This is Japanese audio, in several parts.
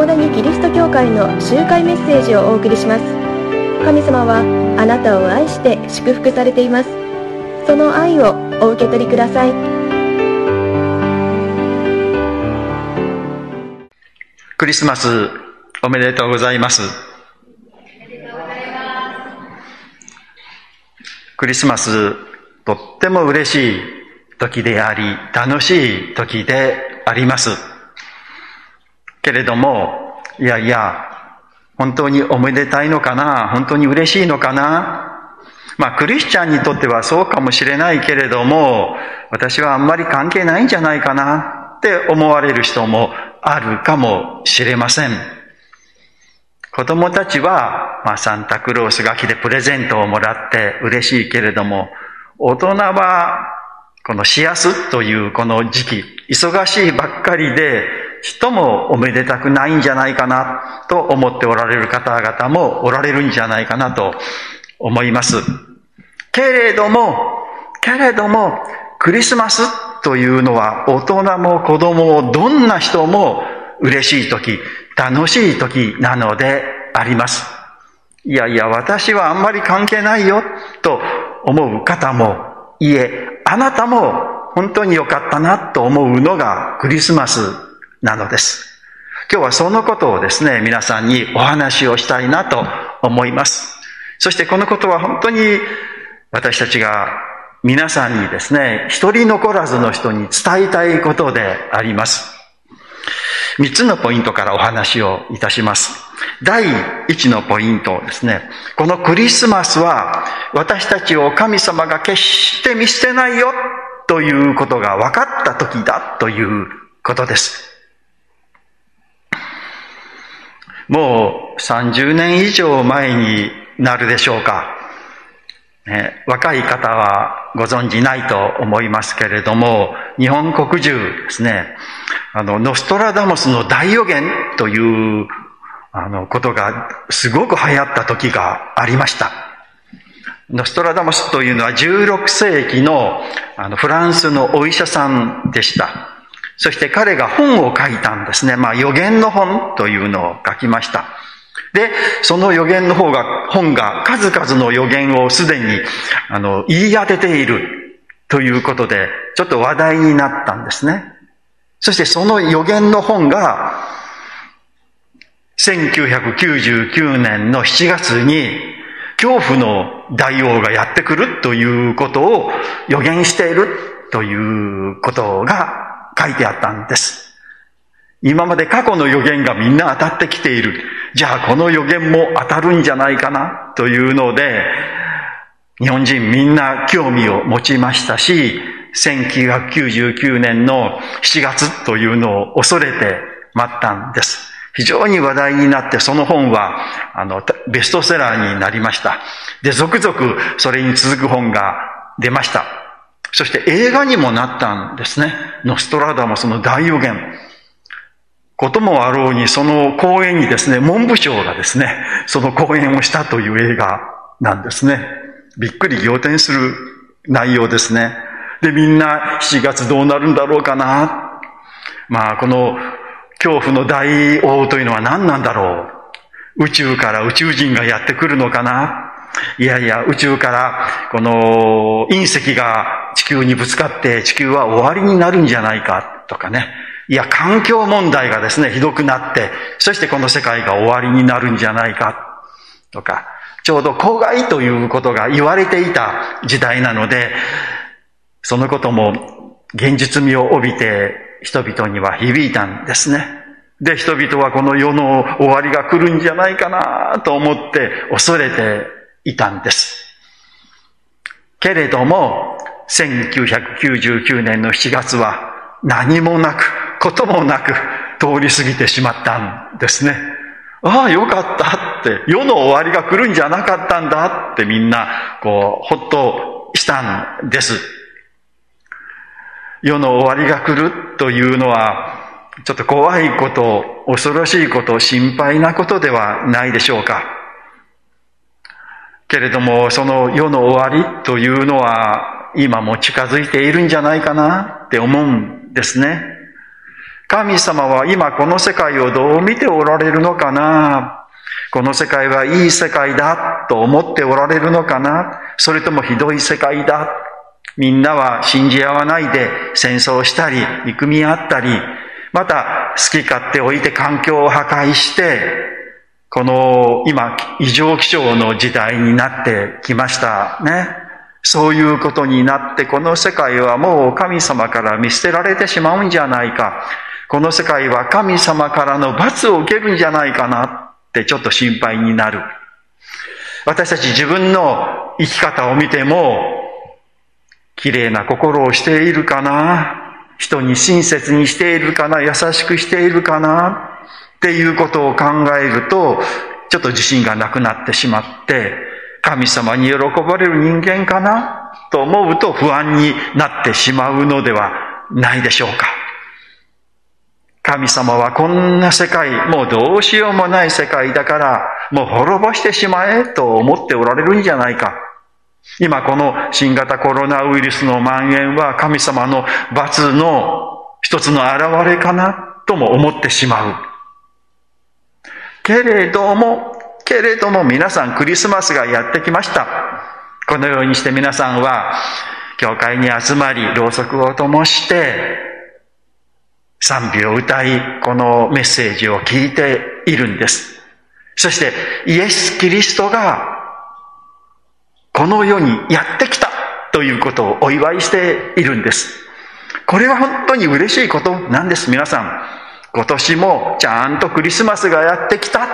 桃谷キリスト教会の集会メッセージをお送りします。神様はあなたを愛して祝福されています。その愛をお受け取りください。クリスマスおめでとうございます。クリスマスとっても嬉しい時であり楽しい時であります。けれども、いやいや、本当におめでたいのかな？本当に嬉しいのかな？まあ、クリスチャンにとってはそうかもしれないけれども、私はあんまり関係ないんじゃないかな？って思われる人もあるかもしれません。子供たちは、まあ、サンタクロースが来てプレゼントをもらって嬉しいけれども、大人は、このしやすというこの時期、忙しいばっかりで、ちともおめでたくないんじゃないかなと思っておられる方々もおられるんじゃないかなと思います。けれども、けれども、クリスマスというのは大人も子供もどんな人も嬉しい時、楽しい時なのであります。いやいや、私はあんまり関係ないよと思う方も、いえ、あなたも本当に良かったなと思うのがクリスマスなのです。今日はそのことをですね、皆さんにお話をしたいなと思います。そしてこのことは本当に私たちが皆さんにですね、一人残らずの人に伝えたいことであります。三つのポイントからお話をいたします。第一のポイントですね。このクリスマスは私たちを神様が決して見捨てないよということが分かった時だということです。もう30年以上前になるでしょうか。ね、若い方はご存じないと思いますけれども、日本国中ですね、あの、ノストラダムスの大予言という、あの、ことがすごく流行った時がありました。ノストラダムスというのは16世紀のあのフランスのお医者さんでした。そして彼が本を書いたんですね。まあ予言の本というのを書きました。で、その予言の方が、本が数々の予言をすでに、あの、言い当てているということで、ちょっと話題になったんですね。そしてその予言の本が、1999年の7月に、恐怖の大王がやってくるということを予言しているということが書いてあったんです。今まで過去の予言がみんな当たってきている。じゃあこの予言も当たるんじゃないかな？というので、日本人みんな興味を持ちましたし、1999年の7月というのを恐れて待ったんです。非常に話題になって、その本は、あの、ベストセラーになりました。で、続々それに続く本が出ました。そして映画にもなったんですね。ノストラダムスの大予言。こともあろうに、その公演にですね、文部省がですね、その公演をしたという映画なんですね。びっくり仰天する内容ですね。で、みんな7月どうなるんだろうかな。まあ、この恐怖の大王というのは何なんだろう。宇宙から宇宙人がやってくるのかないやいや、宇宙からこの隕石が地球にぶつかって地球は終わりになるんじゃないかとかね。いや、環境問題がですね、ひどくなって、そしてこの世界が終わりになるんじゃないかとか、ちょうど公害ということが言われていた時代なので、そのことも現実味を帯びて人々には響いたんですね。で、人々はこの世の終わりが来るんじゃないかなと思って恐れていたんです。けれども、1999年の7月は何もなく、こともなく通り過ぎてしまったんですね。ああ、よかったって、世の終わりが来るんじゃなかったんだってみんな、こう、ほっとしたんです。世の終わりが来るというのは、ちょっと怖いこと、恐ろしいこと、心配なことではないでしょうか。けれども、その世の終わりというのは、今も近づいているんじゃないかなって思うんですね。神様は今この世界をどう見ておられるのかなこの世界はいい世界だと思っておられるのかなそれともひどい世界だみんなは信じ合わないで戦争したり、憎み合ったり、また好き勝手置いて環境を破壊して、この今異常気象の時代になってきましたね。そういうことになって、この世界はもう神様から見捨てられてしまうんじゃないか。この世界は神様からの罰を受けるんじゃないかなってちょっと心配になる。私たち自分の生き方を見ても、綺麗な心をしているかな人に親切にしているかな優しくしているかなっていうことを考えると、ちょっと自信がなくなってしまって、神様に喜ばれる人間かな？と思うと不安になってしまうのではないでしょうか。神様はこんな世界、もうどうしようもない世界だから、もう滅ぼしてしまえと思っておられるんじゃないか。今この新型コロナウイルスの蔓延は神様の罰の一つの現れかな？とも思ってしまう。けれども、けれども皆さんクリスマスがやってきました。このようにして皆さんは教会に集まり、ろうそくを灯して、賛美を歌い、このメッセージを聞いているんです。そしてイエス・キリストがこの世にやってきたということをお祝いしているんです。これは本当に嬉しいことなんです、皆さん。今年もちゃんとクリスマスがやってきた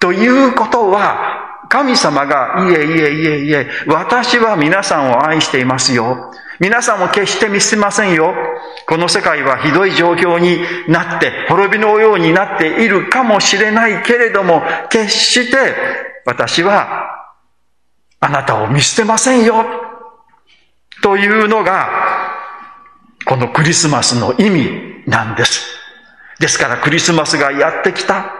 ということは、神様が、いえいえいえいえ、私は皆さんを愛していますよ。皆さんも決して見捨てませんよ。この世界はひどい状況になって、滅びのようになっているかもしれないけれども、決して私はあなたを見捨てませんよ。というのが、このクリスマスの意味なんです。ですからクリスマスがやってきた。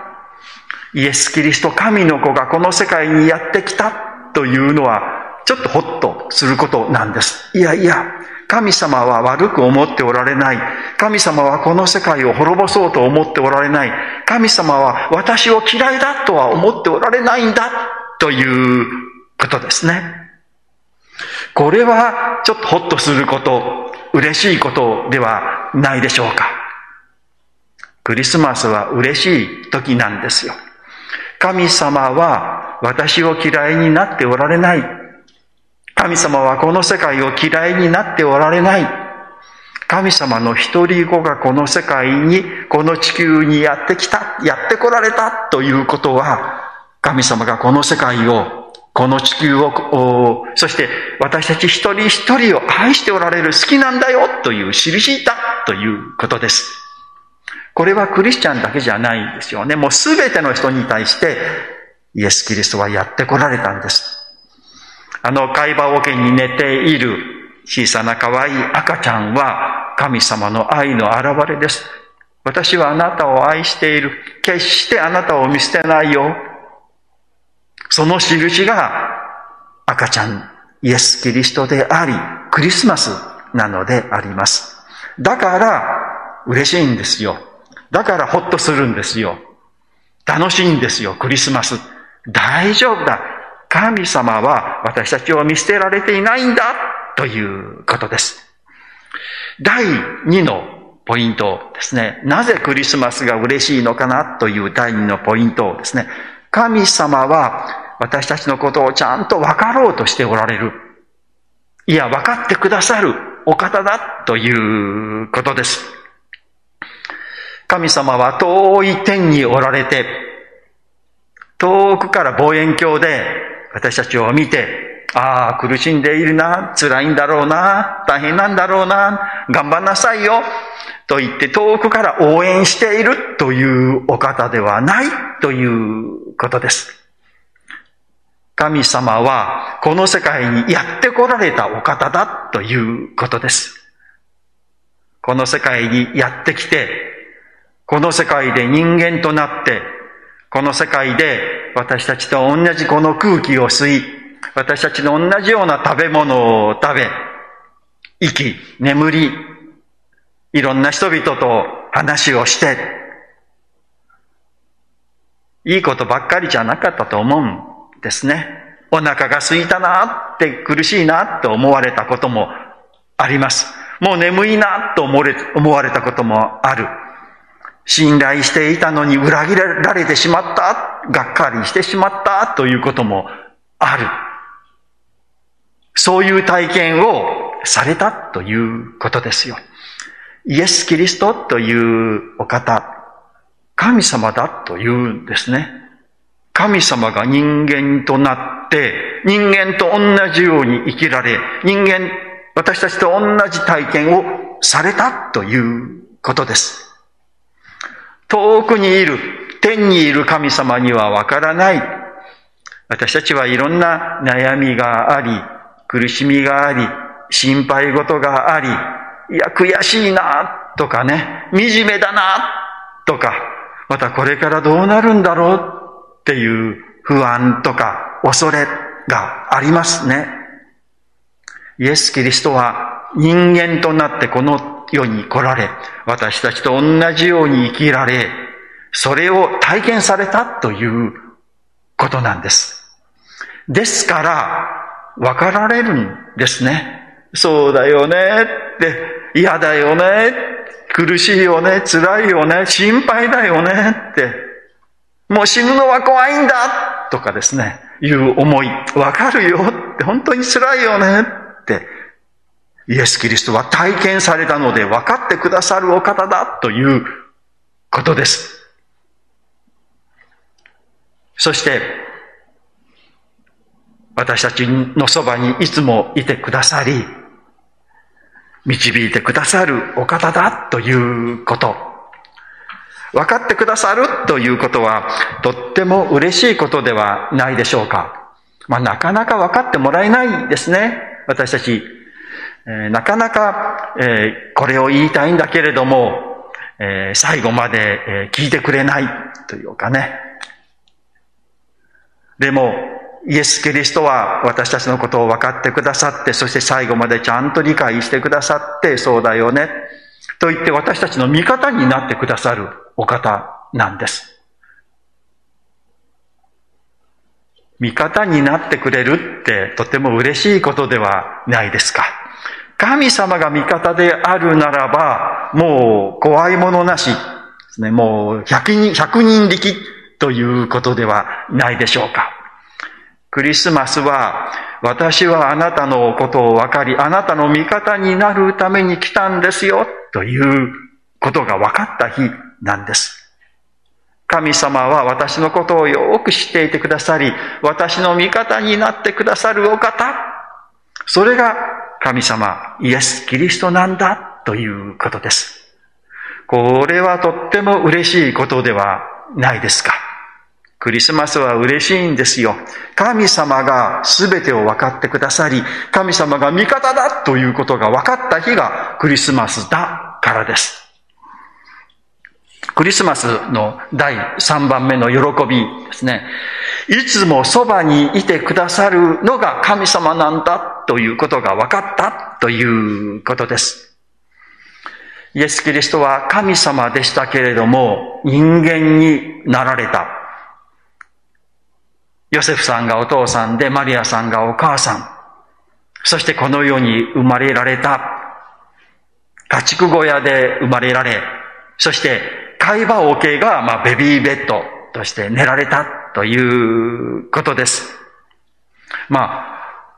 イエス・キリスト、神の子がこの世界にやってきたというのは、ちょっとホッとすることなんです。いやいや、神様は悪く思っておられない。神様はこの世界を滅ぼそうと思っておられない。神様は私を嫌いだとは思っておられないんだということですね。これはちょっとホッとすること、嬉しいことではないでしょうか。クリスマスは嬉しい時なんですよ。神様は私を嫌いになっておられない。神様はこの世界を嫌いになっておられない。神様の一人子がこの世界に、この地球にやってきた、やってこられたということは、神様がこの世界を、この地球を、そして私たち一人一人を愛しておられる好きなんだよという印だということです。これはクリスチャンだけじゃないですよね。もうすべての人に対してイエス・キリストはやってこられたんです。あの海馬桶に寝ている小さな可愛い赤ちゃんは神様の愛の現れです。私はあなたを愛している。決してあなたを見捨てないよ。その印が赤ちゃん、イエス・キリストであり、クリスマスなのであります。だから嬉しいんですよ。だからほっとするんですよ。楽しいんですよ、クリスマス。大丈夫だ。神様は私たちを見捨てられていないんだということです。第2のポイントですね。なぜクリスマスが嬉しいのかな？という第2のポイントですね。神様は私たちのことをちゃんと分かろうとしておられる。いや、分かってくださるお方だということです。神様は遠い天におられて、遠くから望遠鏡で私たちを見て、ああ、苦しんでいるな、辛いんだろうな、大変なんだろうな、頑張んなさいよ、と言って遠くから応援しているというお方ではないということです。神様はこの世界にやってこられたお方だということです。この世界にやってきてこの世界で人間となって、この世界で私たちと同じこの空気を吸い、私たちの同じような食べ物を食べ、生き、眠り、いろんな人々と話をして、いいことばっかりじゃなかったと思うんですね。お腹が空いたなって苦しいなと思われたこともあります。もう眠いなと思われたこともある。信頼していたのに裏切られてしまった、がっかりしてしまったということもある。そういう体験をされたということですよ。イエス・キリストというお方、神様だというんですね。神様が人間となって、人間と同じように生きられ、人間、私たちと同じ体験をされたということです。遠くにいる、天にいる神様にはわからない。私たちはいろんな悩みがあり、苦しみがあり、心配事があり、いや、悔しいな、とかね、惨めだな、とか、またこれからどうなるんだろうっていう不安とか恐れがありますね。イエス・キリストは人間となってこの世に来られ、私たちと同じように生きられ、それを体験されたということなんです。ですから、分かられるんですね。そうだよね。って、嫌だよね、苦しいよね、辛いよね、心配だよね。って、もう死ぬのは怖いんだ。とかですね、いう思い、わかるよ。って、本当に辛いよね。って、イエス・キリストは体験されたので分かってくださるお方だということです。そして、私たちのそばにいつもいてくださり、導いてくださるお方だということ。分かってくださるということは、とっても嬉しいことではないでしょうか。まあ、なかなか分かってもらえないですね。私たち。え、なかなか、え、これを言いたいんだけれども、え、最後まで、え聞いてくれないというかね。でも、イエス・キリストは私たちのことを分かってくださって、そして最後までちゃんと理解してくださって、そうだよね。と言って私たちの味方になってくださるお方なんです。味方になってくれるってとても嬉しいことではないですか。神様が味方であるならば、もう怖いものなしですね。もう百人、百人力ということではないでしょうか。クリスマスは、私はあなたのことを分かり、あなたの味方になるために来たんですよ、ということが分かった日なんです。神様は私のことをよく知っていてくださり、私の味方になってくださるお方。それが神様、イエス・キリストなんだということです。これはとっても嬉しいことではないですか。クリスマスは嬉しいんですよ。神様が全てを分かってくださり、神様が味方だということが分かった日がクリスマスだからです。クリスマスの第3番目の喜びですね。いつもそばにいてくださるのが神様なんだということが分かったということです。イエス・キリストは神様でしたけれども人間になられた。ヨセフさんがお父さんで、マリアさんがお母さん。そしてこの世に生まれられた。家畜小屋で生まれられ、そして会話 OK が、まあ、ベビーベッドとして寝られたということです。まあ、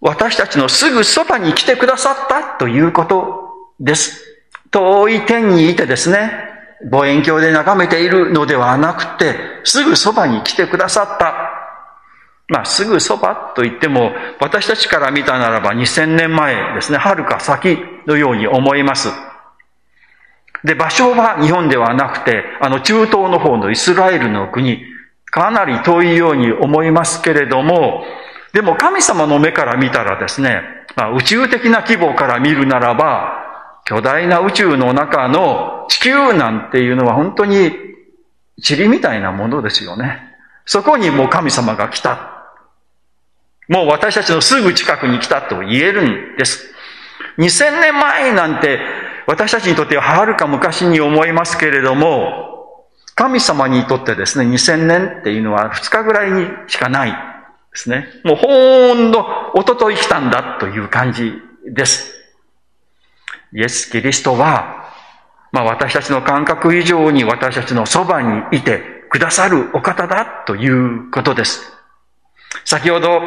私たちのすぐそばに来てくださったということです。遠い天にいてですね、望遠鏡で眺めているのではなくて、すぐそばに来てくださった。まあ、すぐそばと言っても、私たちから見たならば2000年前ですね、遥か先のように思います。で、場所は日本ではなくて、あの中東の方のイスラエルの国、かなり遠いように思いますけれども、でも神様の目から見たらですね、まあ、宇宙的な規模から見るならば、巨大な宇宙の中の地球なんていうのは本当に塵みたいなものですよね。そこにもう神様が来た。もう私たちのすぐ近くに来たと言えるんです。2000年前なんて私たちにとってははるか昔に思いますけれども、神様にとってですね、2000年っていうのは2日ぐらいにしかないですね。もうほんのおととい来たんだという感じです。イエス・キリストは、まあ私たちの感覚以上に私たちのそばにいてくださるお方だということです。先ほど、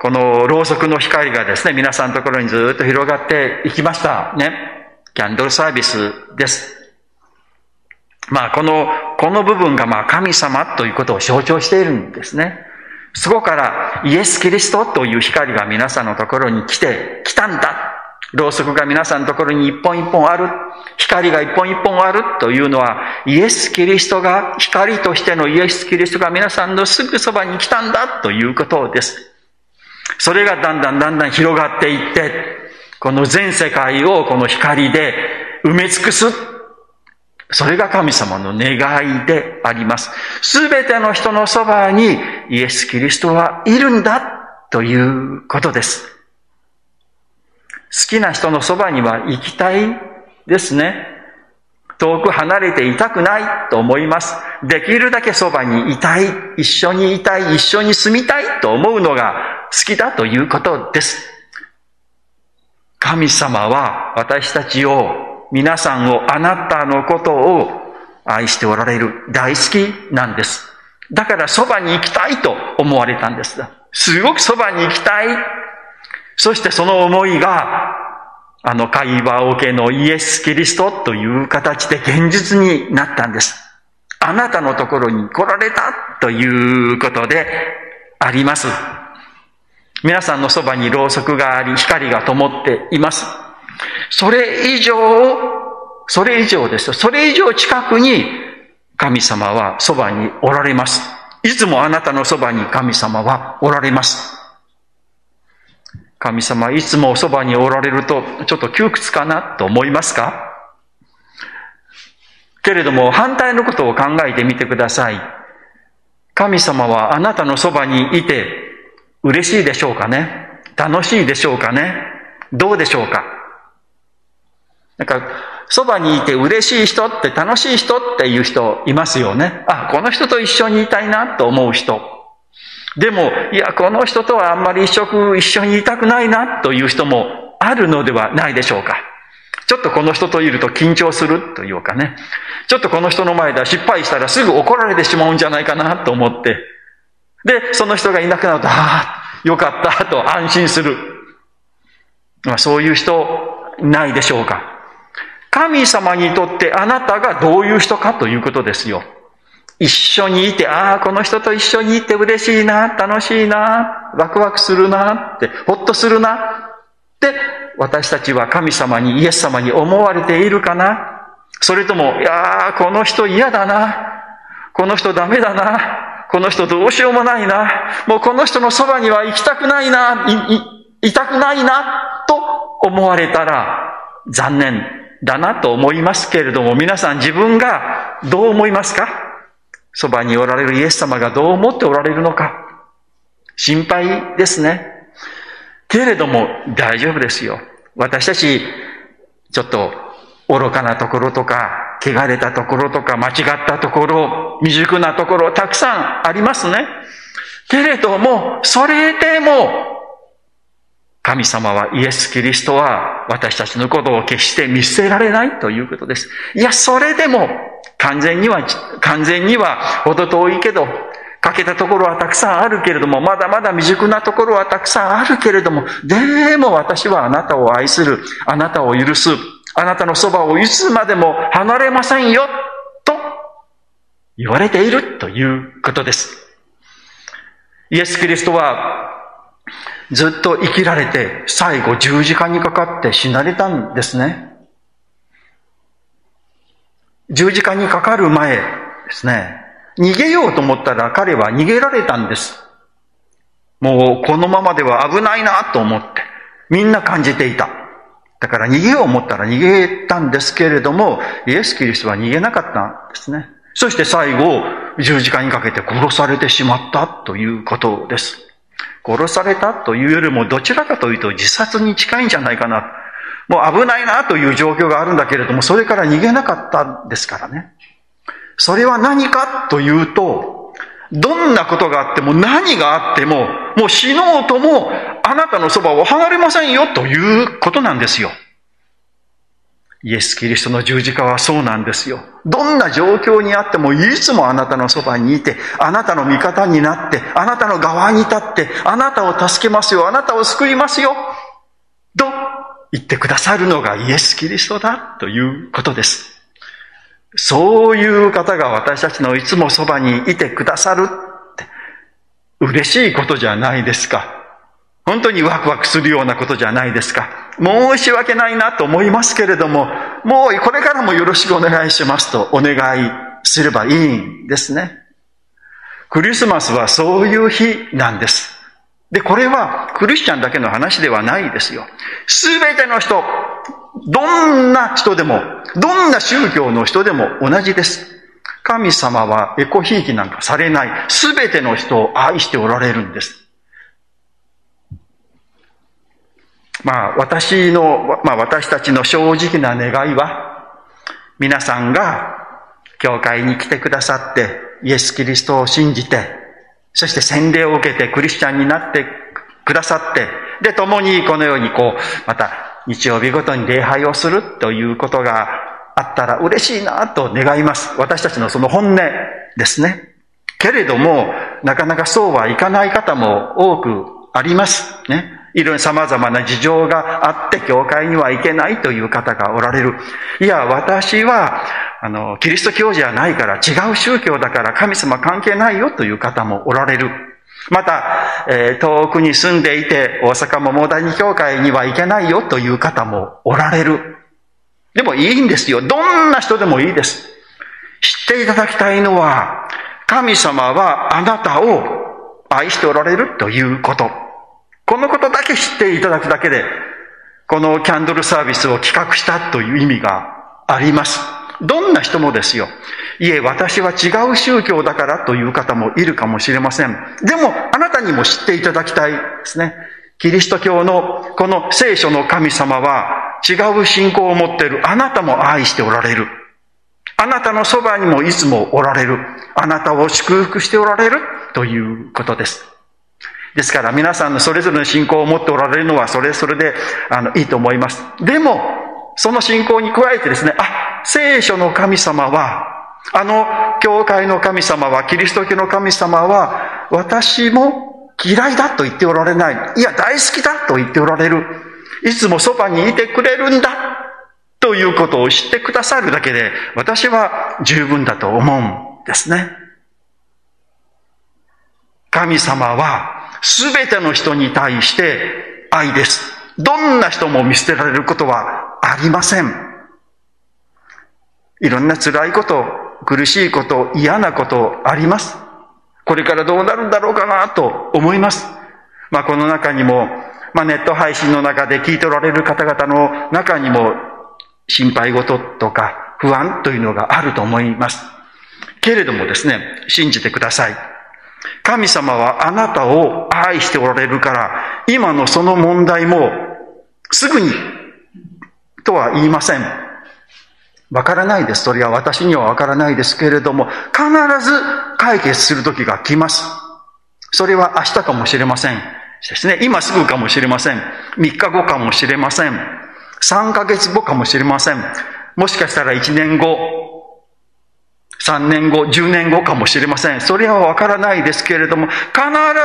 このろうそくの光がですね、皆さんのところにずっと広がっていきましたね。キャンドルサービスです。まあ、この、この部分がまあ神様ということを象徴しているんですね。そこからイエス・キリストという光が皆さんのところに来て、来たんだろうそくが皆さんのところに一本一本ある。光が一本一本あるというのは、イエス・キリストが、光としてのイエス・キリストが皆さんのすぐそばに来たんだということです。それがだんだんだんだん広がっていって、この全世界をこの光で埋め尽くす。それが神様の願いであります。すべての人のそばにイエス・キリストはいるんだということです。好きな人のそばには行きたいですね。遠く離れていたくないと思います。できるだけそばにいたい、一緒にいたい、一緒に住みたいと思うのが好きだということです。神様は私たちを、皆さんを、あなたのことを愛しておられる、大好きなんです。だからそばに行きたいと思われたんです。すごくそばに行きたいそしてその思いが、あの会話を受けのイエス・キリストという形で現実になったんです。あなたのところに来られたということであります。皆さんのそばにろうそくがあり、光が灯っています。それ以上、それ以上です。それ以上近くに神様はそばにおられます。いつもあなたのそばに神様はおられます。神様いつもそばにおられるとちょっと窮屈かなと思いますか？けれども反対のことを考えてみてください。神様はあなたのそばにいて嬉しいでしょうかね？楽しいでしょうかね？どうでしょうか？なんか、そばにいて嬉しい人って楽しい人っていう人いますよね。あ、この人と一緒にいたいなと思う人。でも、いや、この人とはあんまり一食一緒にいたくないなという人もあるのではないでしょうか。ちょっとこの人といると緊張するというかね。ちょっとこの人の前では失敗したらすぐ怒られてしまうんじゃないかなと思って。で、その人がいなくなると、ああ、よかったと安心する。まあ、そういう人ないでしょうか。神様にとってあなたがどういう人かということですよ。一緒にいて、ああ、この人と一緒にいて嬉しいな、楽しいな、ワクワクするな、って、ほっとするな、って、私たちは神様に、イエス様に思われているかなそれとも、いやー、この人嫌だな、この人ダメだな、この人どうしようもないな、もうこの人のそばには行きたくないな、い、い、いたくないな、と思われたら、残念だなと思いますけれども、皆さん自分がどう思いますか？そばにおられるイエス様がどう思っておられるのか、心配ですね。けれども大丈夫ですよ。私たち、ちょっと愚かなところとか、汚れたところとか、間違ったところ、未熟なところ、たくさんありますね。けれども、それでも、神様はイエス・キリストは私たちのことを決して見捨てられないということです。いや、それでも完全には、完全には程遠いけど、欠けたところはたくさんあるけれども、まだまだ未熟なところはたくさんあるけれども、でも私はあなたを愛する、あなたを許す、あなたのそばをいつまでも離れませんよ、と言われているということです。イエス・キリストはずっと生きられて最後十字架にかかって死なれたんですね。十字架にかかる前ですね、逃げようと思ったら彼は逃げられたんです。もうこのままでは危ないなと思って、みんな感じていた。だから逃げよう思ったら逃げたんですけれども、イエス・キリストは逃げなかったんですね。そして最後、十字架にかけて殺されてしまったということです。殺されたというよりもどちらかというと自殺に近いんじゃないかな。もう危ないなという状況があるんだけれども、それから逃げなかったんですからね。それは何かというと、どんなことがあっても何があっても、もう死のうともあなたのそばを離れませんよということなんですよ。イエス・キリストの十字架はそうなんですよ。どんな状況にあってもいつもあなたのそばにいて、あなたの味方になって、あなたの側に立って、あなたを助けますよ、あなたを救いますよ、と言ってくださるのがイエス・キリストだということです。そういう方が私たちのいつもそばにいてくださる嬉しいことじゃないですか。本当にワクワクするようなことじゃないですか。申し訳ないなと思いますけれども、もうこれからもよろしくお願いしますとお願いすればいいんですね。クリスマスはそういう日なんです。で、これはクリスチャンだけの話ではないですよ。すべての人、どんな人でも、どんな宗教の人でも同じです。神様はエコひいきなんかされない。すべての人を愛しておられるんです。まあ私の、まあ私たちの正直な願いは、皆さんが教会に来てくださって、イエス・キリストを信じて、そして洗礼を受けてクリスチャンになってくださって、で、共にこのようにこう、また日曜日ごとに礼拝をするということがったら嬉しいなと願います。私たちのその本音ですね。けれども、なかなかそうはいかない方も多くあります。ね。いろいろ様々な事情があって、教会には行けないという方がおられる。いや、私は、あの、キリスト教じゃないから、違う宗教だから神様関係ないよという方もおられる。また、えー、遠くに住んでいて、大阪桃谷教会には行けないよという方もおられる。でもいいんですよ。どんな人でもいいです。知っていただきたいのは、神様はあなたを愛しておられるということ。このことだけ知っていただくだけで、このキャンドルサービスを企画したという意味があります。どんな人もですよ。いえ、私は違う宗教だからという方もいるかもしれません。でも、あなたにも知っていただきたいですね。キリスト教のこの聖書の神様は違う信仰を持っているあなたも愛しておられる。あなたのそばにもいつもおられる。あなたを祝福しておられるということです。ですから皆さんのそれぞれの信仰を持っておられるのはそれそれであのいいと思います。でも、その信仰に加えてですね、あ、聖書の神様は、あの教会の神様は、キリスト教の神様は、私も嫌いだと言っておられない。いや、大好きだと言っておられる。いつもそばにいてくれるんだ。ということを知ってくださるだけで、私は十分だと思うんですね。神様は、すべての人に対して愛です。どんな人も見捨てられることはありません。いろんな辛いこと、苦しいこと、嫌なことあります。これからどうなるんだろうかなと思います。まあこの中にも、まあネット配信の中で聞いておられる方々の中にも心配事とか不安というのがあると思います。けれどもですね、信じてください。神様はあなたを愛しておられるから、今のその問題もすぐにとは言いません。わからないです。それは私にはわからないですけれども、必ず解決する時が来ます。それは明日かもしれません。ですね。今すぐかもしれません。3日後かもしれません。3ヶ月後かもしれません。もしかしたら1年後、3年後、10年後かもしれません。それはわからないですけれども、必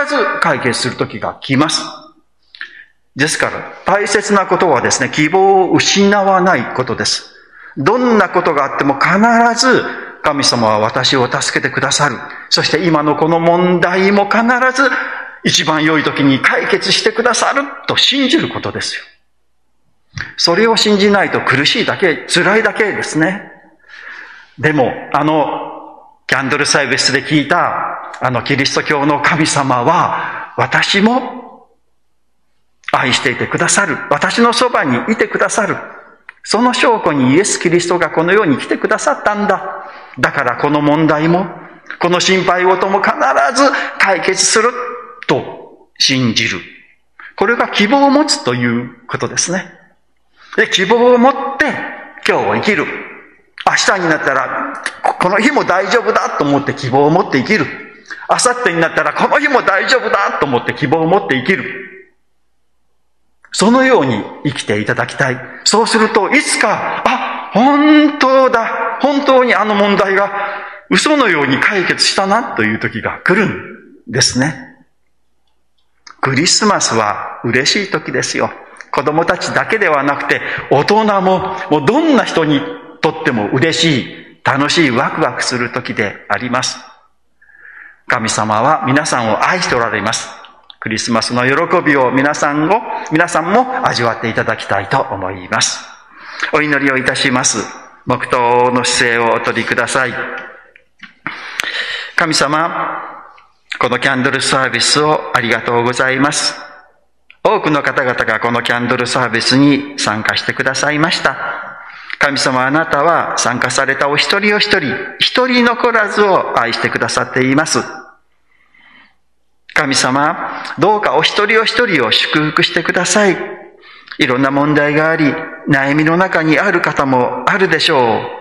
ず解決する時が来ます。ですから、大切なことはですね、希望を失わないことです。どんなことがあっても必ず神様は私を助けてくださる。そして今のこの問題も必ず一番良い時に解決してくださると信じることですよ。それを信じないと苦しいだけ、辛いだけですね。でも、あの、キャンドルサイベスで聞いた、あのキリスト教の神様は、私も愛していてくださる。私のそばにいてくださる。その証拠にイエス・キリストがこの世に来てくださったんだ。だからこの問題も、この心配事も必ず解決すると信じる。これが希望を持つということですね。で、希望を持って今日を生きる。明日になったら、この日も大丈夫だと思って希望を持って生きる。明後日になったら、この日も大丈夫だと思って希望を持って生きる。そのように生きていただきたい。そうすると、いつか、あ、本当だ。本当にあの問題が嘘のように解決したなという時が来るんですね。クリスマスは嬉しい時ですよ。子供たちだけではなくて、大人も、もうどんな人にとっても嬉しい、楽しい、ワクワクする時であります。神様は皆さんを愛しておられます。クリスマスの喜びを皆さんを、皆さんも味わっていただきたいと思います。お祈りをいたします。黙祷の姿勢をお取りください。神様、このキャンドルサービスをありがとうございます。多くの方々がこのキャンドルサービスに参加してくださいました。神様あなたは参加されたお一人お一人、一人残らずを愛してくださっています。神様、どうかお一人お一人を祝福してください。いろんな問題があり、悩みの中にある方もあるでしょう。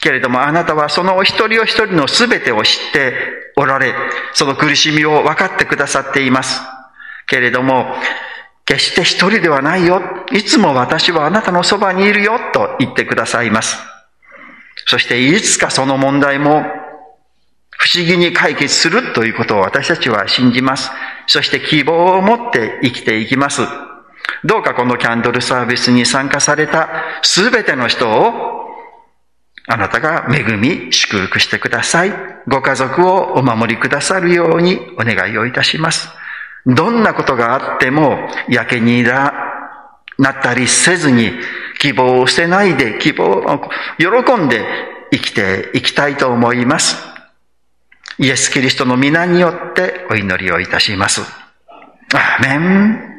けれどもあなたはそのお一人お一人の全てを知っておられ、その苦しみを分かってくださっています。けれども、決して一人ではないよ。いつも私はあなたのそばにいるよと言ってくださいます。そしていつかその問題も不思議に解決するということを私たちは信じます。そして希望を持って生きていきます。どうかこのキャンドルサービスに参加されたすべての人をあなたが恵み、祝福してください。ご家族をお守りくださるようにお願いをいたします。どんなことがあっても、やけになったりせずに、希望を捨てないで、希望を喜んで生きていきたいと思います。イエス・キリストの皆によってお祈りをいたします。アーメン。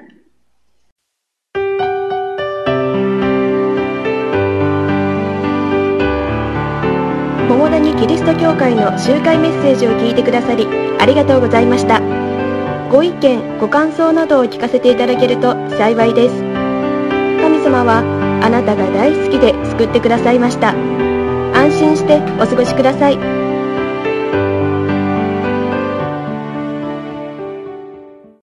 桃谷キリスト教会の集会メッセージを聞いてくださりありがとうございましたご意見ご感想などを聞かせていただけると幸いです神様はあなたが大好きで救ってくださいました安心してお過ごしください